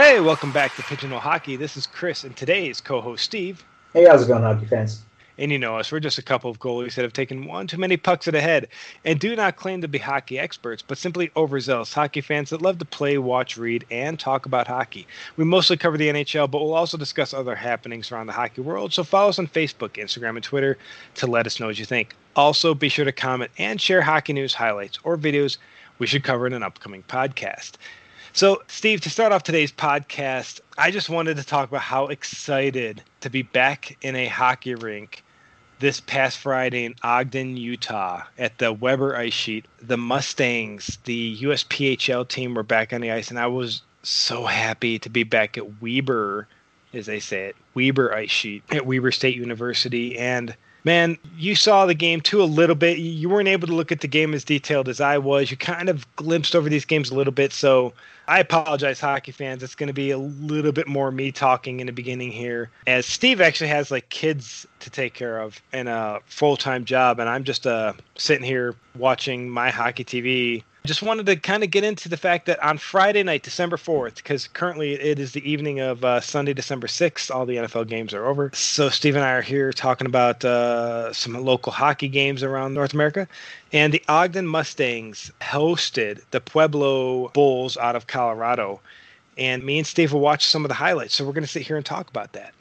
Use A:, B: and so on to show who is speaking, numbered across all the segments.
A: Hey, welcome back to Pigeonhole Hockey. This is Chris and today's co-host Steve.
B: Hey, how's it going, hockey fans?
A: And you know us, we're just a couple of goalies that have taken one too many pucks at a head and do not claim to be hockey experts, but simply overzealous hockey fans that love to play, watch, read, and talk about hockey. We mostly cover the NHL, but we'll also discuss other happenings around the hockey world, so follow us on Facebook, Instagram, and Twitter to let us know what you think. Also, be sure to comment and share hockey news highlights or videos we should cover in an upcoming podcast. So, Steve, to start off today's podcast, I just wanted to talk about how excited to be back in a hockey rink this past Friday in Ogden, Utah, at the Weber Ice Sheet. The Mustangs, the USPHL team, were back on the ice, and I was so happy to be back at Weber, as they say it, Weber Ice Sheet at Weber State University. And man, you saw the game too a little bit. You weren't able to look at the game as detailed as I was. You kind of glimpsed over these games a little bit. So I apologize, hockey fans. It's going to be a little bit more me talking in the beginning here, as Steve actually has like kids to take care of and a full time job, and I'm just uh, sitting here watching my hockey TV just wanted to kind of get into the fact that on Friday night, December 4th, because currently it is the evening of uh, Sunday, December 6th, all the NFL games are over. So Steve and I are here talking about uh, some local hockey games around North America. And the Ogden Mustangs hosted the Pueblo Bulls out of Colorado. And me and Steve will watch some of the highlights. So we're going to sit here and talk about that.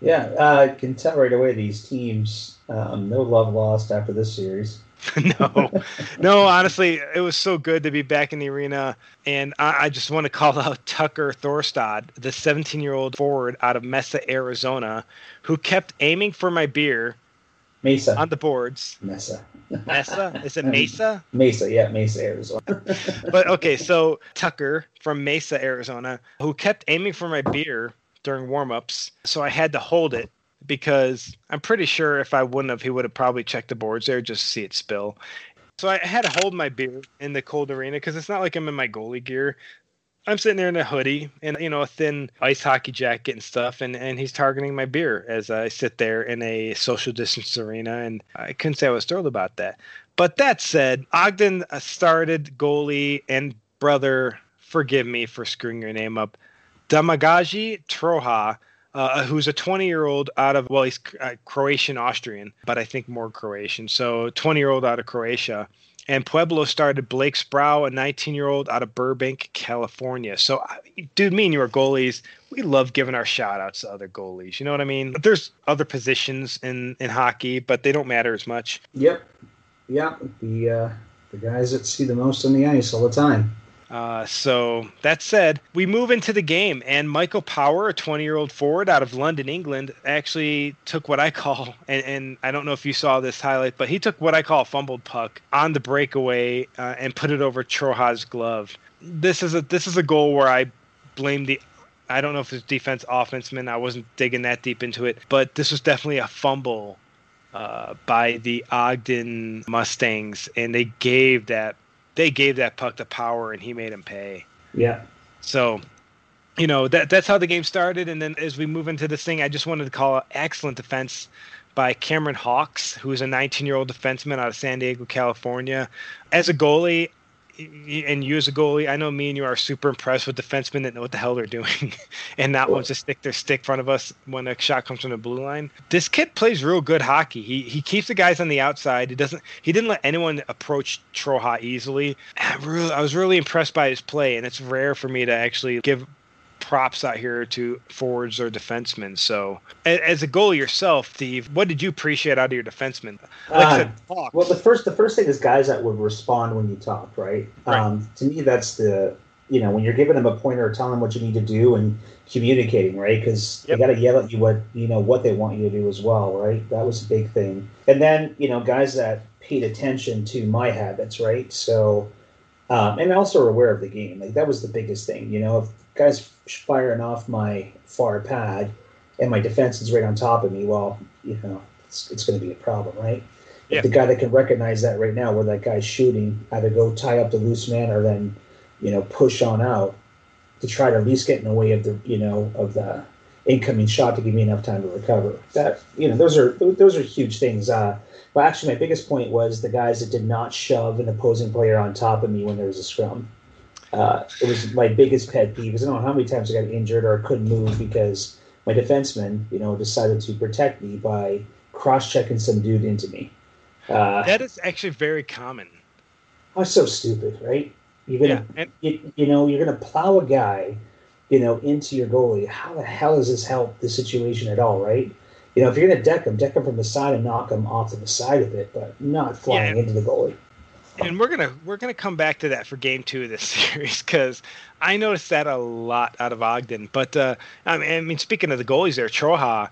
B: Yeah, uh, I can tell right away these teams, um, no love lost after this series.
A: no, no. Honestly, it was so good to be back in the arena, and I, I just want to call out Tucker Thorstad, the 17-year-old forward out of Mesa, Arizona, who kept aiming for my beer.
B: Mesa
A: on the boards.
B: Mesa.
A: Mesa? Is it Mesa?
B: Mesa, yeah, Mesa, Arizona.
A: but okay, so Tucker from Mesa, Arizona, who kept aiming for my beer during warm-ups, so I had to hold it because I'm pretty sure if I wouldn't have, he would have probably checked the boards there just to see it spill. So I had to hold my beer in the cold arena because it's not like I'm in my goalie gear. I'm sitting there in a hoodie and you know a thin ice hockey jacket and stuff, and and he's targeting my beer as I sit there in a social distance arena, and I couldn't say I was thrilled about that. But that said, Ogden uh, started goalie and brother. Forgive me for screwing your name up. Damagaji Troja uh, who's a 20 year old out of, well, he's uh, Croatian Austrian, but I think more Croatian. So 20 year old out of Croatia. And Pueblo started Blake Sproul, a 19 year old out of Burbank, California. So, dude, me and you are goalies. We love giving our shout outs to other goalies. You know what I mean? There's other positions in, in hockey, but they don't matter as much.
B: Yep. Yep. The, uh, the guys that see the most on the ice all the time.
A: Uh, so that said, we move into the game, and Michael Power, a 20 year old forward out of London, England, actually took what I call, and, and, I don't know if you saw this highlight, but he took what I call a fumbled puck on the breakaway uh, and put it over Troja's glove. This is a this is a goal where I blame the. I don't know if it's defense, offense, offenseman. I wasn't digging that deep into it, but this was definitely a fumble uh, by the Ogden Mustangs, and they gave that they gave that puck the power and he made him pay.
B: Yeah.
A: So, you know, that that's how the game started. And then as we move into this thing, I just wanted to call excellent defense by Cameron Hawks, who is a 19 year old defenseman out of San Diego, California. As a goalie, and you as a goalie, I know me and you are super impressed with defensemen that know what the hell they're doing and not want to stick their stick in front of us when a shot comes from the blue line. This kid plays real good hockey. He he keeps the guys on the outside. He doesn't he didn't let anyone approach Troja easily. I, really, I was really impressed by his play, and it's rare for me to actually give props out here to forwards or defensemen. So, as a goalie yourself, Steve, what did you appreciate out of your defensemen?
B: Like uh, said, well, the first the first thing is guys that would respond when you talk, right? right. Um, to me, that's the you know when you're giving them a pointer or telling them what you need to do and communicating, right? Because yep. they got to yell at you what you know what they want you to do as well, right? That was a big thing. And then you know guys that paid attention to my habits, right? So. Um, and also aware of the game. Like that was the biggest thing. You know, if guy's firing off my far pad and my defense is right on top of me, well, you know, it's, it's going to be a problem, right? Yeah. The guy that can recognize that right now, where that guy's shooting, either go tie up the loose man or then, you know, push on out to try to at least get in the way of the, you know, of the incoming shot to give me enough time to recover. That, you know, those are those are huge things. Uh, but actually, my biggest point was the guys that did not shove an opposing player on top of me when there was a scrum. Uh, it was my biggest pet peeve. I don't know how many times I got injured or couldn't move because my defenseman, you know, decided to protect me by cross-checking some dude into me.
A: Uh, that is actually very common.
B: That's so stupid, right? You're gonna, yeah, and, you, you know, you're gonna plow a guy, you know, into your goalie. How the hell does this help the situation at all, right? You know, if you're gonna deck him, deck him from the side and knock him off to the side of it, but not flying yeah, into the goalie.
A: And we're gonna we're gonna come back to that for game two of this series because I noticed that a lot out of Ogden. But uh, I mean, I mean, speaking of the goalies there, Troja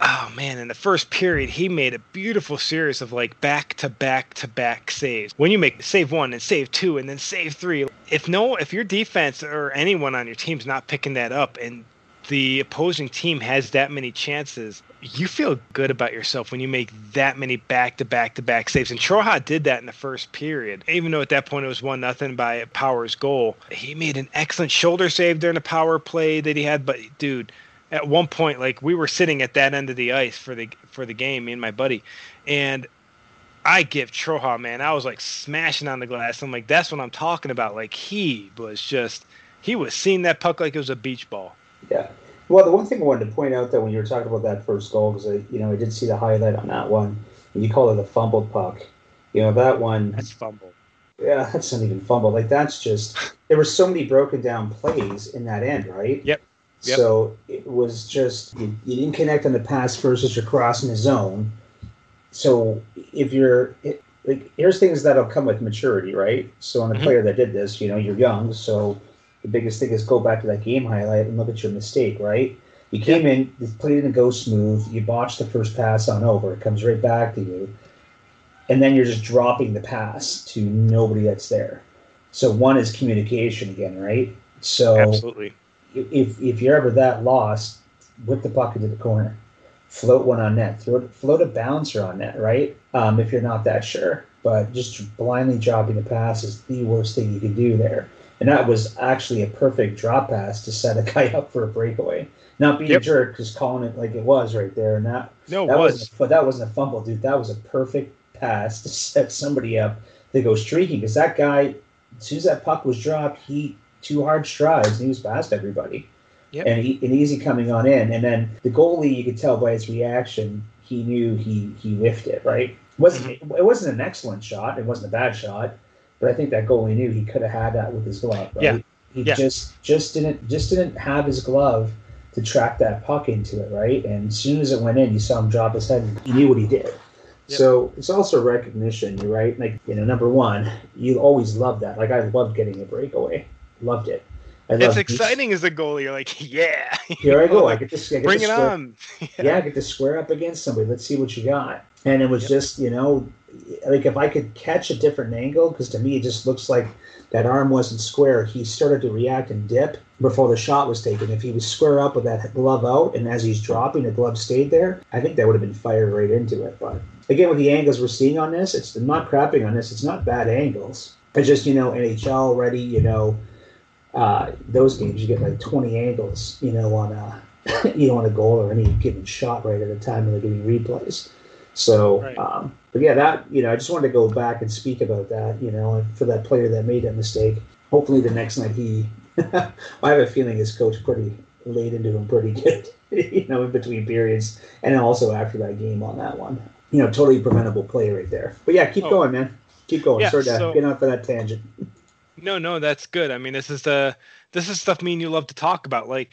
A: oh man, in the first period, he made a beautiful series of like back to back to back saves. When you make save one and save two and then save three, if no, if your defense or anyone on your team's not picking that up and the opposing team has that many chances, you feel good about yourself when you make that many back to back to back saves. And Troja did that in the first period. Even though at that point it was one nothing by Power's goal, he made an excellent shoulder save during the power play that he had. But dude, at one point like we were sitting at that end of the ice for the for the game me and my buddy and i give troja man i was like smashing on the glass i'm like that's what i'm talking about like he was just he was seeing that puck like it was a beach ball
B: yeah well the one thing i wanted to point out that when you were talking about that first goal because i you know i did see the highlight on that one and you call it a fumbled puck you know that one
A: that's fumble
B: yeah that's not even fumble like that's just there were so many broken down plays in that end right
A: yep
B: Yep. So it was just you, you, didn't connect on the pass versus you're crossing the zone. So if you're it, like, here's things that'll come with maturity, right? So on the mm-hmm. player that did this, you know, you're young, so the biggest thing is go back to that game highlight and look at your mistake, right? You came in, the play didn't go smooth, you botched the first pass on over, it comes right back to you, and then you're just dropping the pass to nobody that's there. So one is communication again, right? So
A: absolutely
B: if if you're ever that lost, whip the puck into the corner, float one on net, throw float a bouncer on net, right? Um, if you're not that sure, but just blindly dropping the pass is the worst thing you can do there. And that was actually a perfect drop pass to set a guy up for a breakaway. Not being yep. a jerk, just calling it like it was right there. And that
A: no,
B: that
A: was.
B: but that wasn't a fumble, dude. That was a perfect pass to set somebody up to go streaking. Because that guy, as soon as that puck was dropped, he two hard strides, and he was past everybody. Yep. And, he, and easy coming on in. And then the goalie, you could tell by his reaction, he knew he he whiffed it. Right? It wasn't mm-hmm. it wasn't an excellent shot. It wasn't a bad shot, but I think that goalie knew he could have had that with his glove. Right?
A: Yeah.
B: He
A: yeah.
B: just just didn't just didn't have his glove to track that puck into it. Right? And as soon as it went in, you saw him drop his head. and He knew what he did. Yep. So it's also recognition, you're right. Like you know, number one, you always love that. Like I loved getting a breakaway loved it.
A: It's exciting as a goalie. You're like, yeah.
B: Here I go. I get to, I get
A: bring
B: to
A: it
B: square,
A: on.
B: yeah. yeah, I get to square up against somebody. Let's see what you got. And it was yep. just, you know, like if I could catch a different angle, because to me it just looks like that arm wasn't square. He started to react and dip before the shot was taken. If he was square up with that glove out, and as he's dropping, the glove stayed there, I think that would have been fired right into it. But again, with the angles we're seeing on this, it's I'm not crapping on this. It's not bad angles. It's just you know NHL ready, you know uh, those games you get like 20 angles, you know, on a you know on a goal or any given shot right at a time when they're doing replays. So, right. um, but yeah, that you know, I just wanted to go back and speak about that, you know, for that player that made that mistake. Hopefully, the next night he, I have a feeling his coach pretty laid into him pretty good, you know, in between periods and also after that game on that one. You know, totally preventable play right there. But yeah, keep oh. going, man. Keep going. Yeah, Sorry to so, get off of that tangent.
A: No, no, that's good. I mean, this is the this is stuff me and you love to talk about. Like,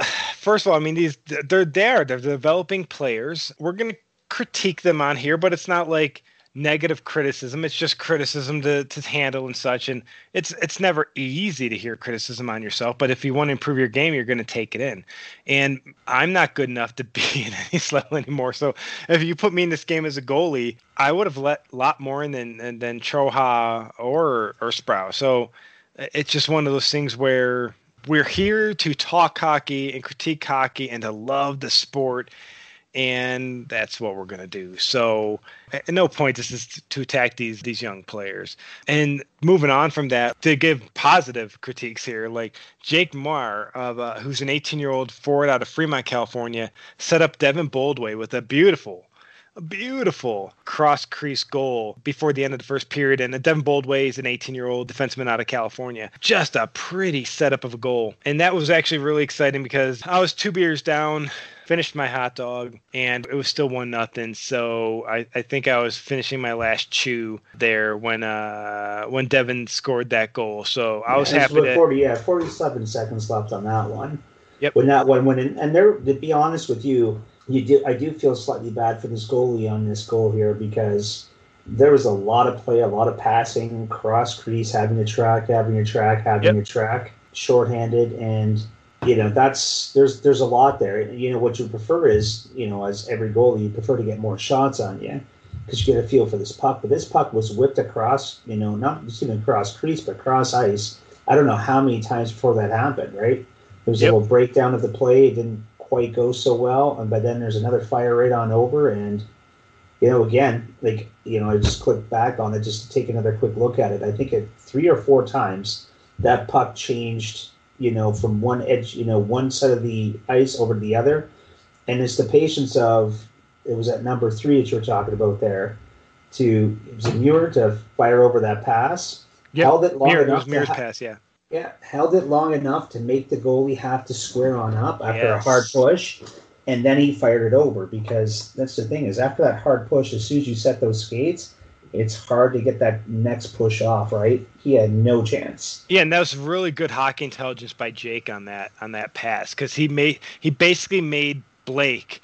A: first of all, I mean, these they're there. They're developing players. We're gonna critique them on here, but it's not like negative criticism. It's just criticism to, to handle and such. And it's it's never easy to hear criticism on yourself. But if you want to improve your game, you're going to take it in. And I'm not good enough to be in any level anymore. So if you put me in this game as a goalie, I would have let a lot more in than than, than Troja or or Sproul. So uh, it's just one of those things where we're here to talk hockey and critique hockey and to love the sport and that's what we're going to do. So, at no point this is to attack these these young players. And moving on from that, to give positive critiques here, like Jake Marr, of, uh, who's an 18 year old forward out of Fremont, California, set up Devin Boldway with a beautiful a beautiful cross crease goal before the end of the first period. And Devin Boldway is an 18 year old defenseman out of California. Just a pretty setup of a goal. And that was actually really exciting because I was two beers down finished my hot dog and it was still one nothing so I, I think i was finishing my last chew there when uh when devin scored that goal so i was happy
B: 40 yeah 47 seconds left on that one
A: Yep.
B: When that one went in, and there, to be honest with you, you do I do feel slightly bad for this goalie on this goal here because there was a lot of play, a lot of passing, cross crease, having a track, having a track, having yep. a track, shorthanded, and you know that's there's there's a lot there. You know what you prefer is you know as every goalie you prefer to get more shots on you because you get a feel for this puck. But this puck was whipped across, you know, not just even cross crease, but cross ice. I don't know how many times before that happened, right? There was yep. a little breakdown of the play. It didn't quite go so well, and but then there's another fire right on over, and you know, again, like you know, I just clicked back on it just to take another quick look at it. I think it three or four times that puck changed, you know, from one edge, you know, one side of the ice over to the other, and it's the patience of it was at number three that you were talking about there. To it was a Muir to fire over that pass.
A: Yep. Held it long Muir, enough. It was ha- pass, yeah
B: yeah, held it long enough to make the goalie have to square on up after yes. a hard push, and then he fired it over because that's the thing is after that hard push, as soon as you set those skates, it's hard to get that next push off. Right? He had no chance.
A: Yeah, and that was really good hockey intelligence by Jake on that on that pass because he made he basically made Blake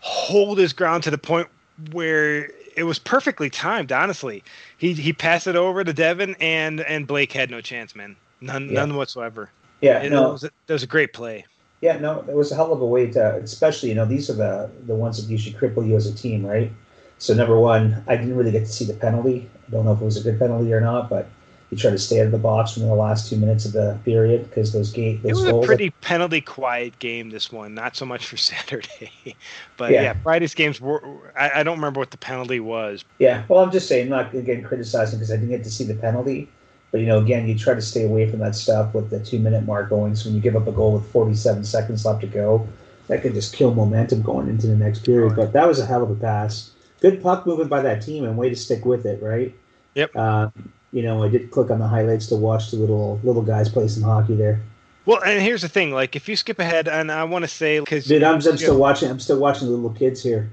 A: hold his ground to the point where it was perfectly timed. Honestly, he he passed it over to Devin, and and Blake had no chance, man. None, yeah. none whatsoever.
B: Yeah,
A: it,
B: no,
A: it was, a, it was a great play.
B: Yeah, no, it was a hell of a way to, especially you know, these are the the ones that usually cripple you as a team, right? So number one, I didn't really get to see the penalty. I don't know if it was a good penalty or not, but he tried to stay out of the box from the last two minutes of the period because those. Those
A: it was a pretty that, penalty quiet game. This one, not so much for Saturday, but yeah, yeah Friday's games were. I, I, don't remember what the penalty was.
B: Yeah, well, I'm just saying, not again criticizing because I didn't get to see the penalty. But you know, again, you try to stay away from that stuff with the two minute mark going. So when you give up a goal with 47 seconds left to go, that could just kill momentum going into the next period. But that was a hell of a pass. Good puck movement by that team and way to stick with it, right?
A: Yep.
B: Uh, you know, I did click on the highlights to watch the little little guys play some hockey there.
A: Well, and here's the thing: like, if you skip ahead, and I want to say, because
B: dude, I'm, I'm still watching. I'm still watching the little kids here.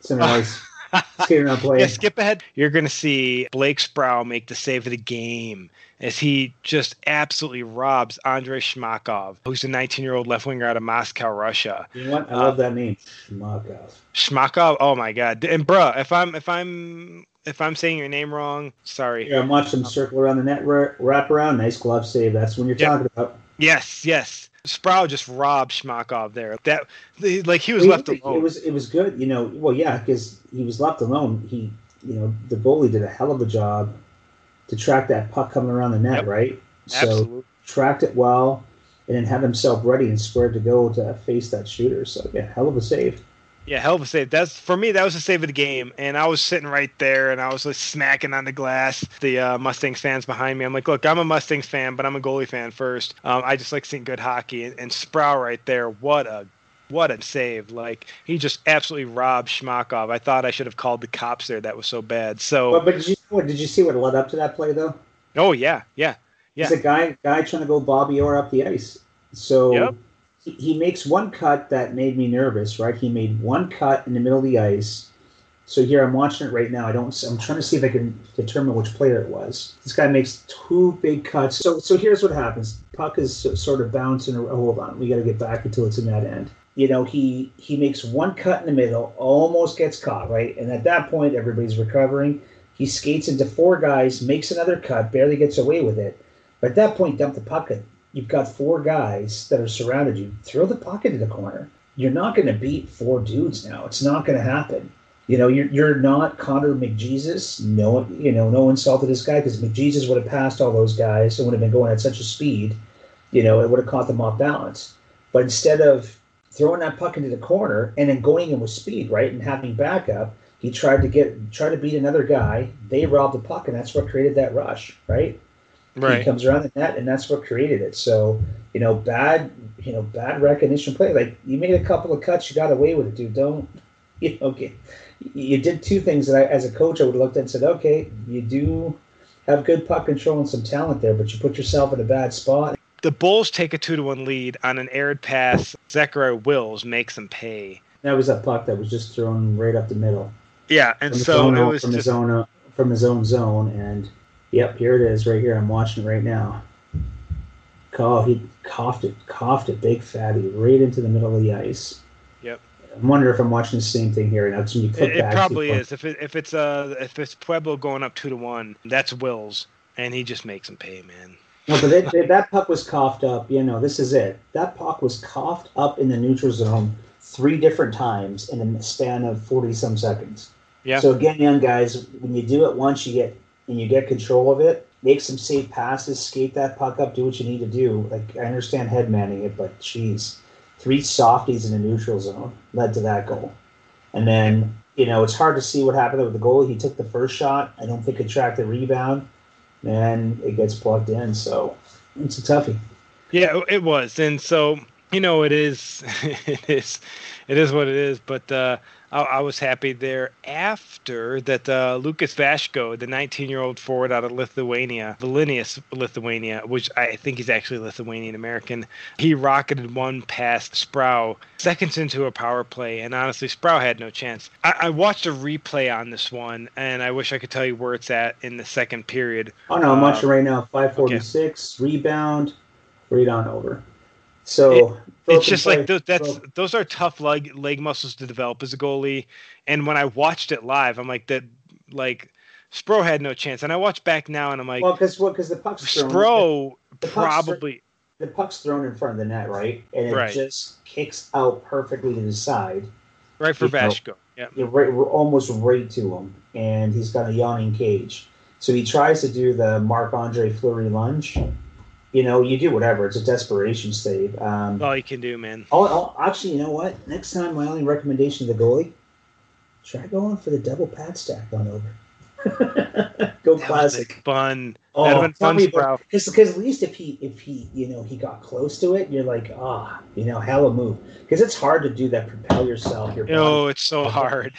B: It's nice. Skating around playing.
A: Yeah, skip ahead. You're going to see Blake Sproul make the save of the game as he just absolutely robs Andrei Shmakov, who's a 19 year old left winger out of Moscow, Russia.
B: You know what? I uh, love that name, Shmakov.
A: Shmakov. Oh my god! And bruh, if I'm if I'm if I'm saying your name wrong, sorry.
B: Yeah, I'm watching him circle around the net, wrap around, nice glove save. That's when you're yep. talking about.
A: Yes, yes. Sproul just robbed Shmakov there. That like he was left alone.
B: It was it was good, you know. Well, yeah, because he was left alone. He, you know, the goalie did a hell of a job to track that puck coming around the net, yep. right?
A: Absolutely.
B: So tracked it well, and then have himself ready and squared to go to face that shooter. So yeah, hell of a save.
A: Yeah, hell of a save. That's for me. That was the save of the game, and I was sitting right there, and I was like smacking on the glass. The uh, Mustangs fans behind me. I'm like, look, I'm a Mustangs fan, but I'm a goalie fan first. Um, I just like seeing good hockey, and, and Sproul right there. What a what a save! Like he just absolutely robbed Shmakov. I thought I should have called the cops there. That was so bad. So,
B: but, but did you what, did you see what led up to that play though?
A: Oh yeah, yeah, yeah.
B: It's a guy guy trying to go Bobby Orr up the ice. So yep he makes one cut that made me nervous. Right, he made one cut in the middle of the ice. So here I'm watching it right now. I don't. I'm trying to see if I can determine which player it was. This guy makes two big cuts. So so here's what happens. Puck is sort of bouncing. Oh, hold on, we got to get back until it's in that end. You know, he he makes one cut in the middle, almost gets caught, right? And at that point, everybody's recovering. He skates into four guys, makes another cut, barely gets away with it. But at that point, dump the puck you've got four guys that are surrounded you. Throw the puck into the corner. You're not going to beat four dudes now. It's not going to happen. You know, you're, you're not Connor McJesus. No, you know, no insult to this guy because McJesus would have passed all those guys and would have been going at such a speed. You know, it would have caught them off balance. But instead of throwing that puck into the corner and then going in with speed, right, and having backup, he tried to get try to beat another guy. They robbed the puck, and that's what created that rush, right?
A: Right.
B: He comes around the net, and that's what created it. So you know, bad you know bad recognition play. Like you made a couple of cuts, you got away with it, dude. Don't you know, okay, you did two things that I, as a coach, I would have looked at and said, okay, you do have good puck control and some talent there, but you put yourself in a bad spot.
A: The Bulls take a two to one lead on an aired pass. Zachariah Wills makes them pay.
B: That was a puck that was just thrown right up the middle.
A: Yeah, and so
B: it
A: was
B: from
A: just,
B: his own uh, from his own zone, and yep, here it is, right here. I'm watching it right now. Oh, he coughed it, coughed it, big fatty, right into the middle of the ice.
A: Yep.
B: I wonder if I'm watching the same thing here. Now, you click
A: it, it probably is. If it, if it's uh if it's Pueblo going up two to one, that's Wills, and he just makes him pay, man.
B: No, but they, they, that puck was coughed up. You know, this is it. That puck was coughed up in the neutral zone three different times in a span of forty some seconds.
A: Yeah.
B: So again, young guys, when you do it once, you get and you get control of it. Make some safe passes, skate that puck up, do what you need to do. Like I understand head manning it, but geez, three softies in the neutral zone led to that goal. And then you know it's hard to see what happened with the goal. He took the first shot. I don't think it tracked the rebound, and it gets plugged in. So it's a toughie.
A: Yeah, it was, and so you know it is, it is, it is what it is. But uh, I, I was happy there after that. Uh, Lucas Vashko, the 19-year-old forward out of Lithuania, Vilnius, Lithuania, which I think he's actually Lithuanian American, he rocketed one past Sproul seconds into a power play, and honestly, Sproul had no chance. I, I, watched a replay on this one, and I wish I could tell you where it's at in the second period.
B: Oh no, I'm uh, watching right now. 546 okay. rebound, right on over. So
A: it, it's just play, like those, that's those are tough leg leg muscles to develop as a goalie. And when I watched it live, I'm like that like Spro had no chance. And I watch back now and I'm like,
B: well, because what? Because the puck's
A: thrown, Spro the, the probably
B: the puck's thrown in front of the net, right? And it
A: right.
B: just kicks out perfectly to the side.
A: Right for Vashko. Yeah.
B: You're right, we're almost right to him, and he's got a yawning cage. So he tries to do the Marc Andre Fleury lunge, you know, you do whatever. It's a desperation save. Um,
A: All you can do, man.
B: I'll, I'll, actually, you know what? Next time, my only recommendation to the goalie: try going for the double pad stack on over. Go
A: that
B: classic.
A: fun.
B: Oh,
A: That'd fun,
B: Because because at least if he if he you know he got close to it, you're like ah you know hella move because it's hard to do that. Propel yourself. Your
A: oh, it's so hard.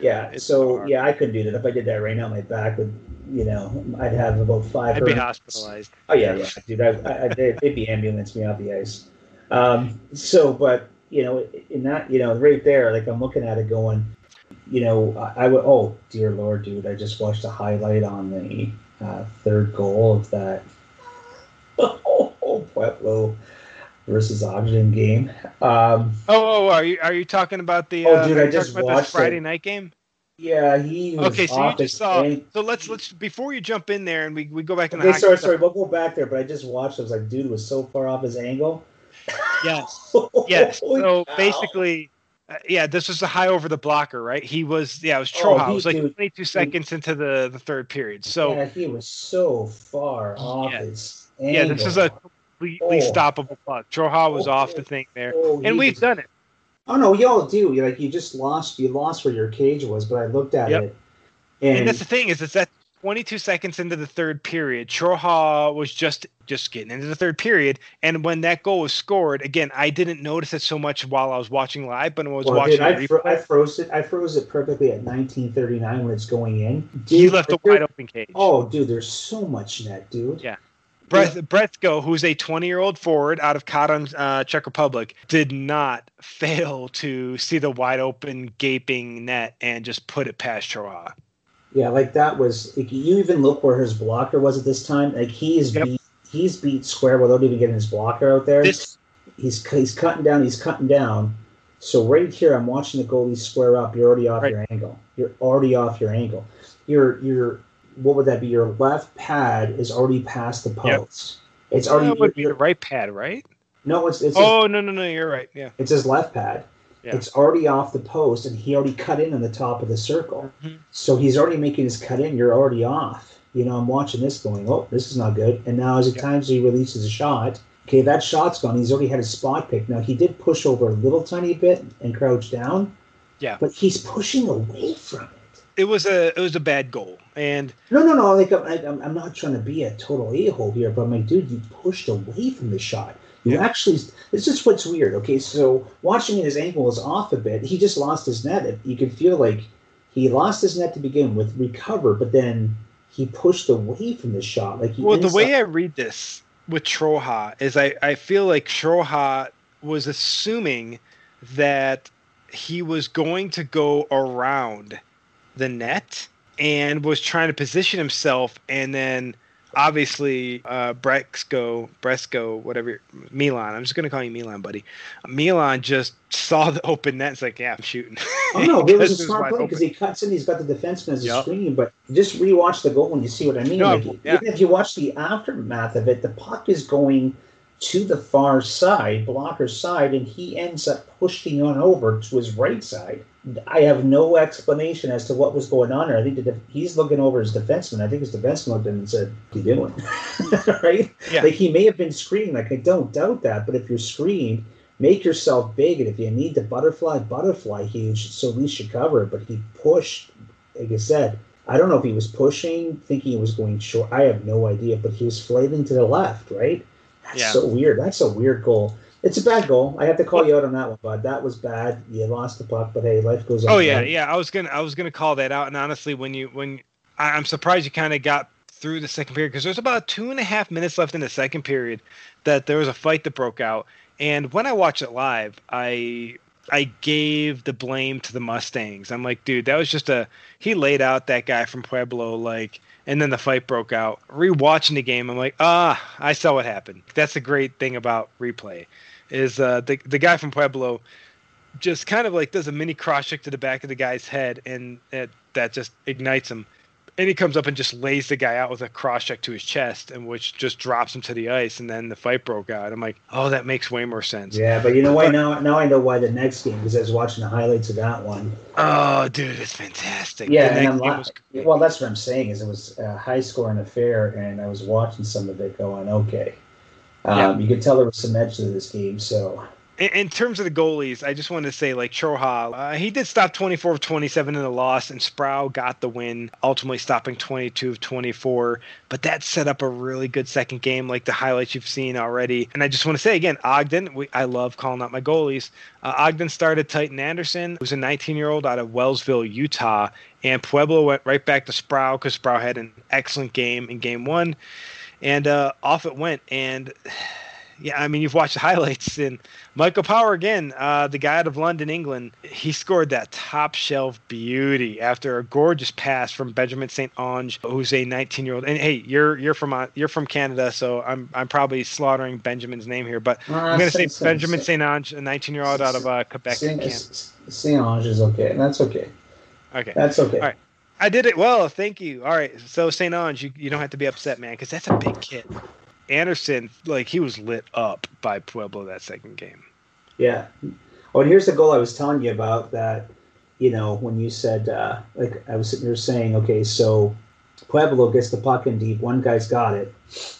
B: Yeah. It's so hard. yeah, I couldn't do that. If I did that right now, my back would you know, I'd have about five.
A: I'd be hospitalized.
B: Oh yeah, yeah, dude. I, I, they'd, they'd be ambulance me off the ice. Um, so, but you know, in that, you know, right there, like I'm looking at it, going, you know, I, I would. Oh dear lord, dude! I just watched a highlight on the uh, third goal of that. Oh, Pueblo versus Ogden game. Um,
A: oh, oh, are you are you talking about the?
B: Oh,
A: uh,
B: dude, I just watched
A: Friday
B: it.
A: night game.
B: Yeah, he.
A: okay, so you just saw. So let's let's before you jump in there and we, we go back in
B: the. Okay, sorry, sorry. We'll go back there, but I just watched. I was like, dude, was so far off his angle.
A: Yes. yes. So basically, uh, yeah, this was a high over the blocker, right? He was, yeah, it was Troha. Oh, it was like dude, 22 seconds into the the third period. So
B: yeah, he was so far off yeah. his. Angle.
A: Yeah, this is a completely oh. stoppable puck. Troha was oh, off the thing there, oh, and we've done it.
B: Oh no, y'all do. you like you just lost. You lost where your cage was, but I looked at yep. it,
A: and, and, that's the thing is, it's that 22 seconds into the third period, Troha was just just getting into the third period, and when that goal was scored, again, I didn't notice it so much while I was watching live, but when I was well, watching, dude,
B: I, fro- I, froze it. I froze it perfectly at 1939 when it's going in.
A: Dude, he left a wide open cage.
B: Oh, dude, there's so much net, dude.
A: Yeah. Brett, Bretzko, who's a 20 year old forward out of Katoń, uh, Czech Republic, did not fail to see the wide open, gaping net and just put it past Troha.
B: Yeah, like that was. Like, you even look where his blocker was at this time. Like he is yep. beat, he's beat square without even getting his blocker out there. This, he's he's cutting down. He's cutting down. So right here, I'm watching the goalie square up. You're already off right. your angle. You're already off your angle. You're you're what would that be? Your left pad is already past the post. Yep. It's already.
A: That would be the right pad, right?
B: No, it's. it's
A: oh his, no no no! You're right. Yeah.
B: It's his left pad. Yeah. It's already off the post, and he already cut in on the top of the circle. Mm-hmm. So he's already making his cut in. You're already off. You know, I'm watching this, going, "Oh, this is not good." And now, as the times he releases a shot, okay, that shot's gone. He's already had a spot pick. Now he did push over a little tiny bit and crouch down.
A: Yeah.
B: But he's pushing away from it
A: it was a it was a bad goal and
B: no no no like I'm, I'm, I'm not trying to be a total a-hole here but I'm like dude you pushed away from the shot you yeah. actually it's just what's weird. Okay, so watching his ankle was off a bit. He just lost his net. You could feel like he lost his net to begin with, recovered, but then he pushed away from the shot. Like
A: well, the way I read this with Troja is I, I feel like Troja was assuming that he was going to go around the net and was trying to position himself. And then obviously uh Brexco Bresco whatever Milan. I'm just gonna call you Milan buddy. Milan just saw the open net. It's like yeah I'm shooting.
B: Oh no it was a smart play because he cuts in he's got the defenseman as a yep. screen but just rewatch the goal and you see what I mean. No, like, yeah. even if you watch the aftermath of it the puck is going to the far side, blocker's side, and he ends up pushing on over to his right side. I have no explanation as to what was going on there. I think def- he's looking over his defenseman. I think his defenseman looked at him and said, "What are you doing?" right? Yeah. Like he may have been screened. Like I don't doubt that, but if you're screened, make yourself big, and if you need to butterfly, butterfly huge, so at least you cover it. But he pushed, like I said. I don't know if he was pushing, thinking he was going short. I have no idea, but he was flailing to the left, right? That's yeah. so weird. That's a weird goal. It's a bad goal. I have to call you out on that one, bud. That was bad. You lost the puck, but hey, life goes on.
A: Oh yeah, yeah. I was gonna, I was gonna call that out. And honestly, when you, when I'm surprised you kind of got through the second period because there's about two and a half minutes left in the second period that there was a fight that broke out. And when I watched it live, I I gave the blame to the Mustangs. I'm like, dude, that was just a he laid out that guy from Pueblo like and then the fight broke out. Rewatching the game, I'm like, ah, I saw what happened. That's the great thing about replay, is uh, the the guy from Pueblo just kind of like does a mini cross check to the back of the guy's head, and it, that just ignites him and he comes up and just lays the guy out with a cross check to his chest, and which just drops him to the ice. And then the fight broke out. I'm like, oh, that makes way more sense.
B: Yeah, but you know what? Now, now I know why the next game because I was watching the highlights of that one.
A: Oh, dude, it's fantastic.
B: Yeah, and I'm la- well, that's what I'm saying is it was a high scoring affair, and I was watching some of it going, okay. Um, yeah. You could tell there was some edge to this game, so
A: in, in, terms of the goalies, I just want to say like Troja, uh, he did stop 24 of 27 in the loss, and Sproul got the win, ultimately stopping 22 of 24. But that set up a really good second game, like the highlights you've seen already. And I just want to say again, Ogden, we, I love calling out my goalies. Uh, Ogden started Titan Anderson, who's a 19 year old out of Wellsville, Utah, and Pueblo went right back to Sproul because Sproul had an excellent game in game one. And uh, off it went. And yeah, I mean, you've watched the highlights, and Michael Power again, uh, the guy out of London, England, he scored that top shelf beauty after a gorgeous pass from Benjamin St. Ange, who's a 19 year old. And hey, you're you're from uh, you're from Canada, so I'm I'm probably slaughtering Benjamin's name here, but uh, I'm going to say Benjamin St. Ange, a 19 year old out of uh, Quebec. St.
B: Ange is okay. That's okay.
A: Okay.
B: That's okay.
A: All right. I did it well. Thank you. All right. So St. Ange, you, you don't have to be upset, man, because that's a big kid. Anderson, like he was lit up by Pueblo that second game.
B: Yeah. Oh, and here's the goal I was telling you about that. You know, when you said, uh, like I was sitting there saying, okay, so Pueblo gets the puck in deep. One guy's got it.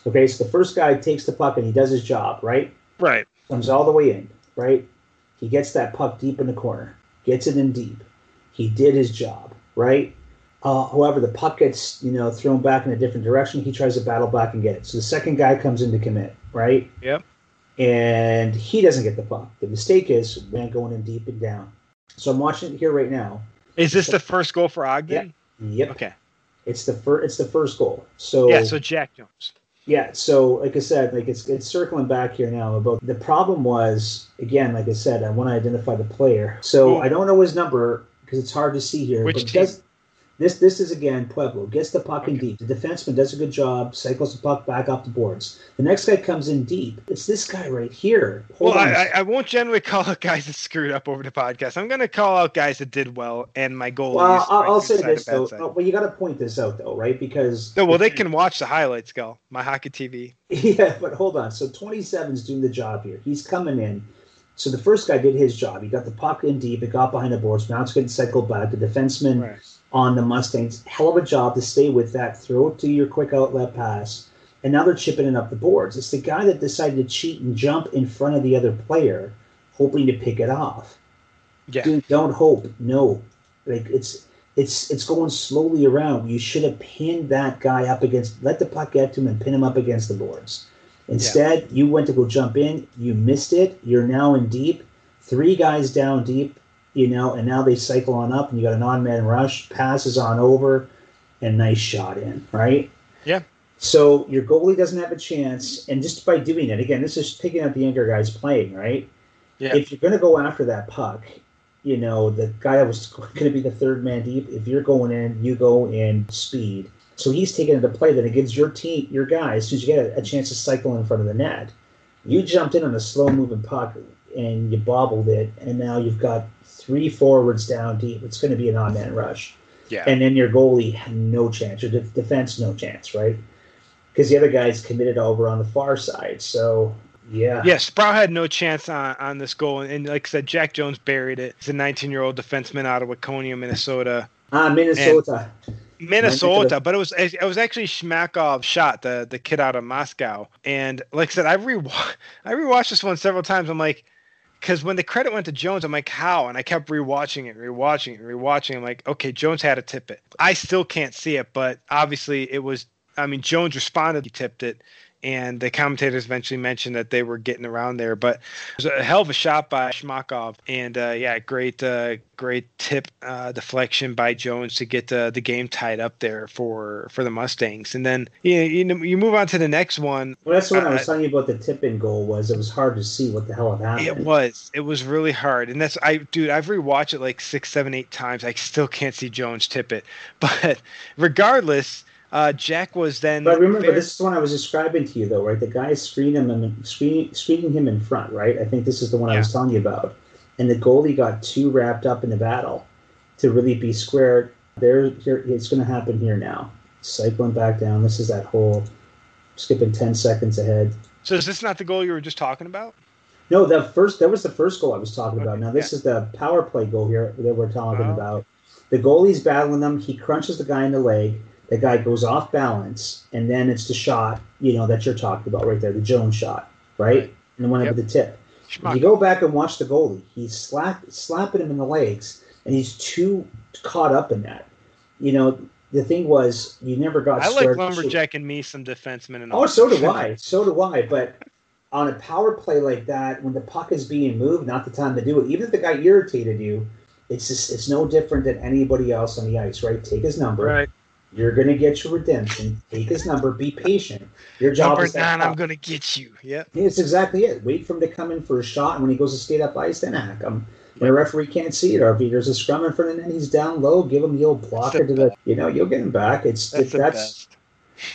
B: Okay, so the first guy takes the puck and he does his job, right?
A: Right.
B: Comes all the way in, right? He gets that puck deep in the corner, gets it in deep. He did his job, right? Uh, however, the puck gets you know thrown back in a different direction. He tries to battle back and get it. So the second guy comes in to commit, right?
A: Yep.
B: And he doesn't get the puck. The mistake is man going in deep and down. So I'm watching it here right now.
A: Is this the first goal for Ogden?
B: Yeah. Yep.
A: Okay.
B: It's the first. It's the first goal. So
A: yeah. So Jack Jones.
B: Yeah. So like I said, like it's it's circling back here now about the problem was again, like I said, I want to identify the player. So Ooh. I don't know his number because it's hard to see here.
A: Which team? Does,
B: this this is again Pueblo gets the puck okay. in deep. The defenseman does a good job, cycles the puck back up the boards. The next guy comes in deep. It's this guy right here.
A: Hold well, I, I, won't generally call out guys that screwed up over the podcast. I'm going to call out guys that did well, and my goal.
B: Well, I'll, I'll say this though. Well, you got to point this out though, right? Because
A: no, well, they can watch the highlights. Go my hockey TV.
B: Yeah, but hold on. So 27 is doing the job here. He's coming in. So the first guy did his job. He got the puck in deep. It got behind the boards. Now it's getting cycled back. The defenseman. Right on the Mustangs. Hell of a job to stay with that, throw it to your quick outlet pass, and now they're chipping it up the boards. It's the guy that decided to cheat and jump in front of the other player, hoping to pick it off. Yeah. Dude, don't hope. No. Like it's it's it's going slowly around. You should have pinned that guy up against let the puck get to him and pin him up against the boards. Instead, yeah. you went to go jump in, you missed it. You're now in deep, three guys down deep, you know, and now they cycle on up, and you got an on-man rush, passes on over, and nice shot in, right?
A: Yeah.
B: So your goalie doesn't have a chance, and just by doing it, again, this is picking up the anchor guys playing, right? Yeah. If you're going to go after that puck, you know, the guy that was going to be the third man deep, if you're going in, you go in speed. So he's taking it to play, then it gives your team, your guys, as soon as you get a, a chance to cycle in front of the net. You jumped in on a slow moving puck and you bobbled it, and now you've got three forwards down deep. It's going to be an on man rush.
A: Yeah.
B: And then your goalie had no chance, your de- defense no chance, right? Because the other guy's committed over on the far side. So yeah.
A: Yeah, Sproul had no chance on, on this goal. And like I said, Jack Jones buried it. He's a 19 year old defenseman out of Waconia, Minnesota.
B: Ah, Minnesota.
A: And Minnesota, but it was it was actually Shmakov's shot, the the kid out of Moscow. And like I said, I re I rewatched this one several times. I'm like, because when the credit went to Jones, I'm like, how? And I kept rewatching it, rewatching it, rewatching. I'm like, okay, Jones had to tip it. I still can't see it, but obviously it was. I mean, Jones responded, he tipped it and the commentators eventually mentioned that they were getting around there. But it was a hell of a shot by Shmakov, and uh, yeah, great, uh, great tip uh, deflection by Jones to get the the game tied up there for for the Mustangs. And then you you, know, you move on to the next one.
B: Well, that's what I was uh, telling you about the tipping goal was. It was hard to see what the hell had happened.
A: It was. It was really hard, and that's I, dude. I've rewatched it like six, seven, eight times. I still can't see Jones tip it, but regardless uh, Jack was then.
B: But remember, fair- this is the one I was describing to you, though, right? The guy screening him, screen, screening him in front, right? I think this is the one yeah. I was telling you about. And the goalie got too wrapped up in the battle to really be squared. There, here, it's going to happen here now. Cycling back down. This is that whole skipping ten seconds ahead.
A: So is this not the goal you were just talking about?
B: No, the first that was the first goal I was talking okay, about. Now this yeah. is the power play goal here that we're talking oh. about. The goalie's battling them. He crunches the guy in the leg the guy goes off balance, and then it's the shot, you know, that you're talking about right there, the Jones shot, right? right. And the one yep. with the tip. If you go back and watch the goalie, he's slap, slapping him in the legs, and he's too caught up in that. You know, the thing was, you never got.
A: I like lumberjack and me some defensemen and.
B: Oh, so do I. So do I. But on a power play like that, when the puck is being moved, not the time to do it. Even if the guy irritated you, it's just it's no different than anybody else on the ice, right? Take his number,
A: right.
B: You're going to get your redemption. Take his number. Be patient. Your job
A: number
B: is
A: nine. I'm going to get you. Yeah.
B: That's exactly it. Wait for him to come in for a shot, and when he goes to skate up ice, then hack him. When a referee can't see it, or if there's a scrum in front of him, he's down low. Give him the old blocker to the. You know, you'll get him back. It's that's. It, that's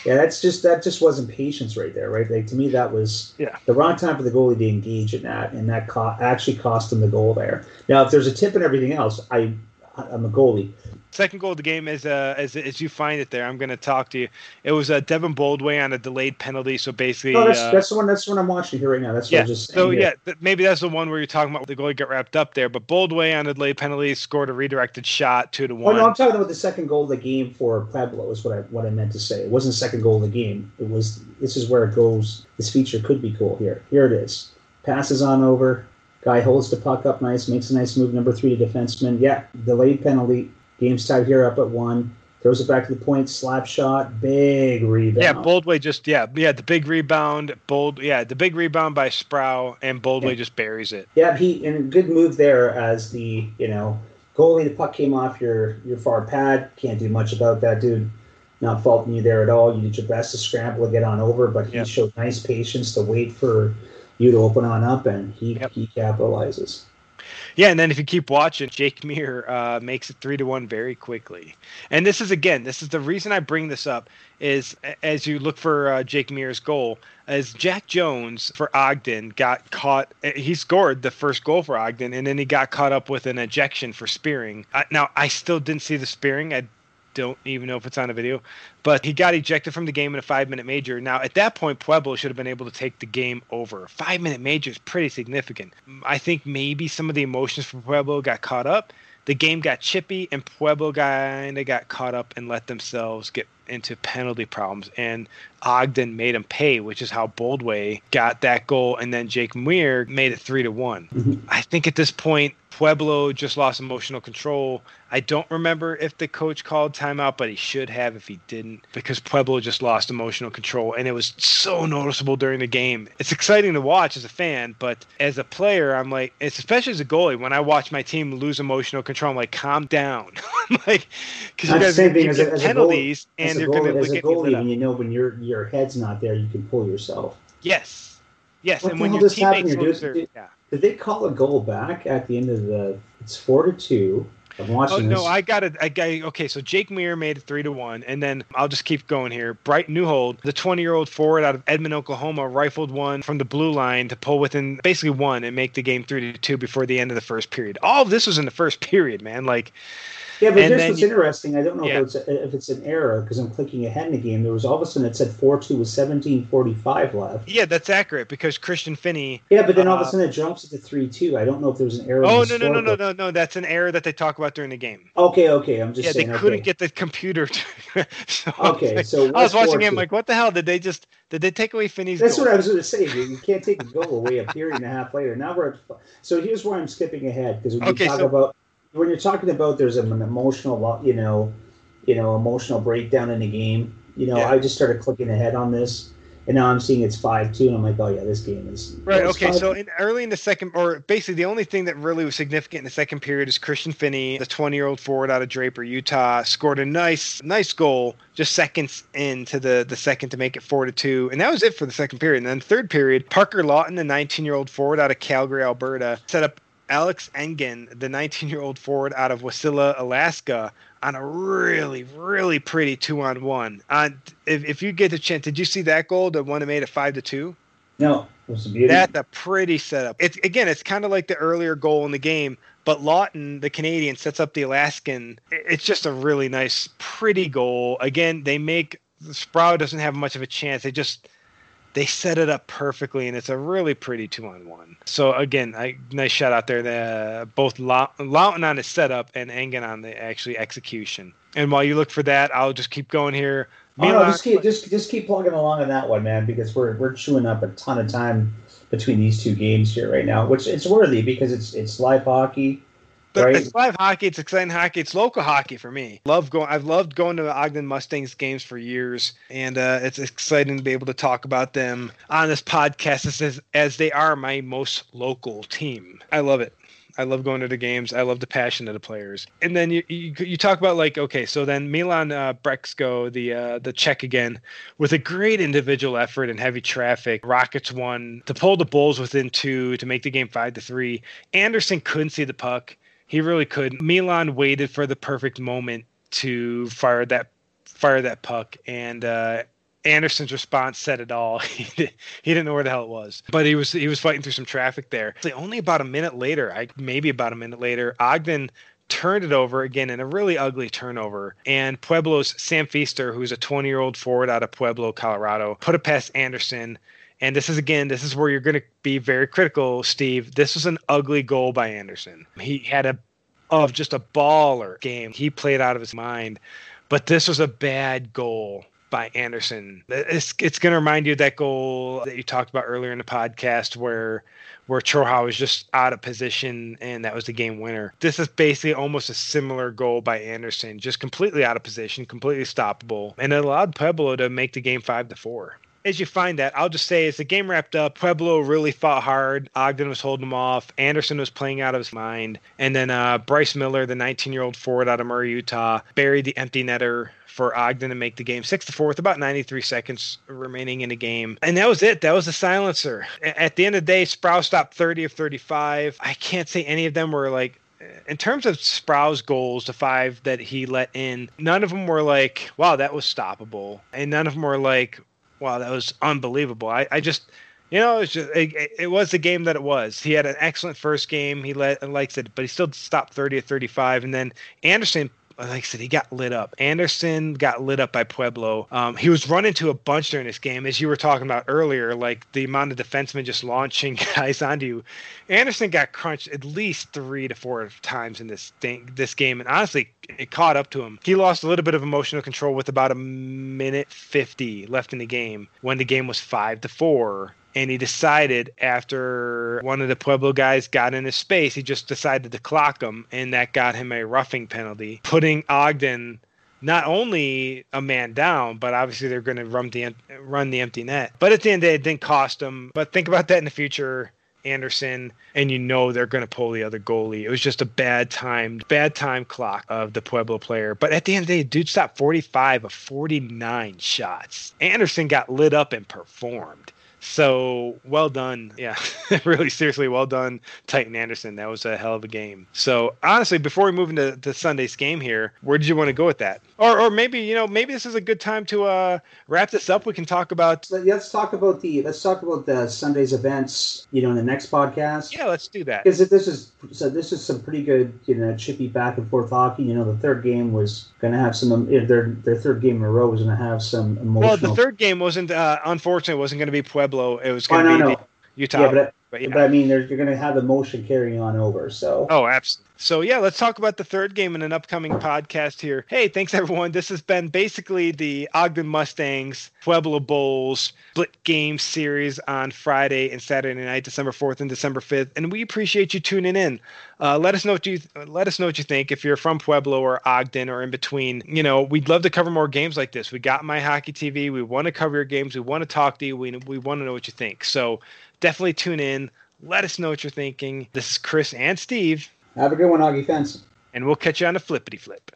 B: yeah, that's just that just wasn't patience right there, right? Like to me, that was
A: yeah.
B: the wrong time for the goalie to engage in that, and that co- actually cost him the goal there. Now, if there's a tip and everything else, I I'm a goalie.
A: Second goal of the game, as uh, as as you find it there, I'm going to talk to you. It was uh, Devin Boldway on a delayed penalty. So basically,
B: no, that's,
A: uh,
B: that's the one. That's the one I'm watching here right now. That's
A: yeah.
B: just
A: so yeah, th- maybe that's the one where you're talking about the goalie got wrapped up there. But Boldway on a delayed penalty scored a redirected shot two to one.
B: Oh no, I'm talking about the second goal of the game for Pueblo. Is what I what I meant to say. It wasn't the second goal of the game. It was. This is where it goes. This feature could be cool here. Here it is. Passes on over. Guy holds the puck up nice, makes a nice move. Number three to defenseman. Yeah, delayed penalty. Game's tied here up at one. Throws it back to the point, slap shot, big rebound.
A: Yeah, Boldway just yeah yeah the big rebound, bold yeah the big rebound by Sproul and Boldway yeah. just buries it.
B: Yeah, he and good move there as the you know goalie. The puck came off your your far pad. Can't do much about that, dude. Not faulting you there at all. You did your best to scramble and get on over, but he yep. showed nice patience to wait for you to open on up, and he yep. he capitalizes.
A: Yeah, and then if you keep watching, Jake Muir uh, makes it three to one very quickly. And this is again, this is the reason I bring this up is as you look for uh, Jake Muir's goal, as Jack Jones for Ogden got caught, he scored the first goal for Ogden, and then he got caught up with an ejection for spearing. now I still didn't see the spearing. I don't even know if it's on a video. But he got ejected from the game in a five minute major. Now, at that point, Pueblo should have been able to take the game over. Five minute major is pretty significant. I think maybe some of the emotions from Pueblo got caught up. The game got chippy, and Pueblo kind of got caught up and let themselves get into penalty problems. And Ogden made him pay, which is how Boldway got that goal. And then Jake Muir made it three to one. Mm-hmm. I think at this point, Pueblo just lost emotional control. I don't remember if the coach called timeout, but he should have if he didn't, because Pueblo just lost emotional control, and it was so noticeable during the game. It's exciting to watch as a fan, but as a player, I'm like, it's especially as a goalie, when I watch my team lose emotional control, I'm like, calm down, like because you guys keep as a, as penalties,
B: and you're going to get goalie, and you know when your your head's not there, you can pull yourself.
A: Yes, yes, what and when your teammates lose,
B: did, yeah. Did they call a goal back at the end of the? It's four to two I'm watching. Oh
A: this. no, I got it. I got okay. So Jake Muir made it three to one, and then I'll just keep going here. Bright Newhold, the 20 year old forward out of Edmond, Oklahoma, rifled one from the blue line to pull within basically one and make the game three to two before the end of the first period. All of this was in the first period, man. Like
B: yeah, but here's what's you, interesting. I don't know yeah. if, it's a, if it's an error because I'm clicking ahead in the game. There was all of a sudden it said 4 2 with 17.45 left.
A: Yeah, that's accurate because Christian Finney.
B: Yeah, but then all of a uh, sudden it jumps to 3 2. I don't know if there was an error.
A: Oh, no, no, no, no, no, no. That's an error that they talk about during the game.
B: Okay, okay. I'm just
A: yeah,
B: saying.
A: they couldn't
B: okay.
A: get the computer to.
B: so okay, so.
A: I was watching him like, what the hell? Did they just. Did they take away Finney's
B: That's
A: goal?
B: what I was going to say. You can't take a goal away a period and a half later. Now we're at. So here's where I'm skipping ahead because we okay, talk so, about when you're talking about there's an emotional, you know, you know, emotional breakdown in the game. You know, yeah. I just started clicking ahead on this, and now I'm seeing it's five two, and I'm like, oh yeah, this game is
A: right. Okay, so in, early in the second, or basically the only thing that really was significant in the second period is Christian Finney, the 20 year old forward out of Draper, Utah, scored a nice, nice goal just seconds into the the second to make it four to two, and that was it for the second period. And then third period, Parker Lawton, the 19 year old forward out of Calgary, Alberta, set up Alex Engen, the 19 year old forward out of Wasilla, Alaska, on a really, really pretty two on one. On uh, if, if you get the chance, did you see that goal? The one that made it five to two.
B: No, a.
A: That's a pretty setup. It's again, it's kind of like the earlier goal in the game, but Lawton, the Canadian, sets up the Alaskan. It's just a really nice, pretty goal. Again, they make Sproul doesn't have much of a chance. They just they set it up perfectly, and it's a really pretty two on one. So again, I, nice shout out there. The, uh, both Lawton on the setup and Engen on the actually execution. And while you look for that, I'll just keep going here.
B: Oh, no, just keep just just keep plugging along on that one, man, because we're we're chewing up a ton of time between these two games here right now, which it's worthy because it's it's live hockey. Right.
A: It's live hockey. It's exciting hockey. It's local hockey for me. Love going. I've loved going to the Ogden Mustangs games for years, and uh, it's exciting to be able to talk about them on this podcast as as they are my most local team. I love it. I love going to the games. I love the passion of the players. And then you you, you talk about like okay, so then Milan uh, Brexko, the uh, the Czech again, with a great individual effort and heavy traffic. Rockets won to pull the Bulls within two to make the game five to three. Anderson couldn't see the puck. He really could. Milan waited for the perfect moment to fire that fire that puck, and uh, Anderson's response said it all. he, didn't know where the hell it was, but he was he was fighting through some traffic there. Only about a minute later, I maybe about a minute later, Ogden turned it over again in a really ugly turnover. And Pueblo's Sam Feaster, who's a 20 year old forward out of Pueblo, Colorado, put it past Anderson. And this is again, this is where you're going to be very critical, Steve. This was an ugly goal by Anderson. He had a of just a baller game. He played out of his mind, but this was a bad goal by Anderson. It's it's going to remind you of that goal that you talked about earlier in the podcast where where Troha was just out of position and that was the game winner. This is basically almost a similar goal by Anderson, just completely out of position, completely stoppable, and it allowed Pueblo to make the game five to four as you find that, I'll just say as the game wrapped up, Pueblo really fought hard. Ogden was holding them off. Anderson was playing out of his mind. And then uh, Bryce Miller, the 19 year old forward out of Murray, Utah, buried the empty netter for Ogden to make the game six to four with about 93 seconds remaining in the game. And that was it. That was the silencer. At the end of the day, Sproul stopped 30 of 35. I can't say any of them were like in terms of Sproul's goals, the five that he let in, none of them were like, wow, that was stoppable. And none of them were like, wow, that was unbelievable. I, I just, you know, it was, just, it, it, was the game that it was. He had an excellent first game. He let likes it, but he still stopped 30 at 35. And then Anderson like I said, he got lit up. Anderson got lit up by Pueblo. Um, he was run into a bunch during this game, as you were talking about earlier, like the amount of defensemen just launching guys onto you. Anderson got crunched at least three to four times in this thing, this game, and honestly, it caught up to him. He lost a little bit of emotional control with about a minute fifty left in the game when the game was five to four and he decided after one of the Pueblo guys got in his space, he just decided to clock him, and that got him a roughing penalty, putting Ogden not only a man down, but obviously they're going to run the run the empty net. But at the end of the day, it didn't cost them. But think about that in the future. Anderson, and you know they're going to pull the other goalie. It was just a bad time, bad time clock of the Pueblo player. But at the end of the day, dude stopped 45 of 49 shots. Anderson got lit up and performed. So well done. Yeah, really seriously well done, Titan Anderson. That was a hell of a game. So honestly, before we move into the Sunday's game here, where did you want to go with that? Or, or maybe you know maybe this is a good time to uh, wrap this up. We can talk about.
B: Let's talk about the let's talk about the Sunday's events. You know, in the next podcast.
A: Yeah, let's do that.
B: Because this is so this is some pretty good you know chippy back and forth hockey. You know, the third game was going to have some. Their their third game in a row was going to have some emotional.
A: Well, the third game wasn't uh, unfortunately wasn't going to be Pueblo. It was going to oh, be Utah.
B: Yeah, but, yeah. but I mean, you're going to have emotion carrying on over. So.
A: Oh, absolutely. So yeah, let's talk about the third game in an upcoming podcast here. Hey, thanks everyone. This has been basically the Ogden Mustangs Pueblo Bulls split game series on Friday and Saturday night, December fourth and December fifth, and we appreciate you tuning in. Uh, let us know what you let us know what you think if you're from Pueblo or Ogden or in between. You know, we'd love to cover more games like this. We got my hockey TV. We want to cover your games. We want to talk to you. We we want to know what you think. So definitely tune in. Let us know what you're thinking. This is Chris and Steve
B: have a good one, Augie Fence.
A: And we'll catch you on the flippity flip.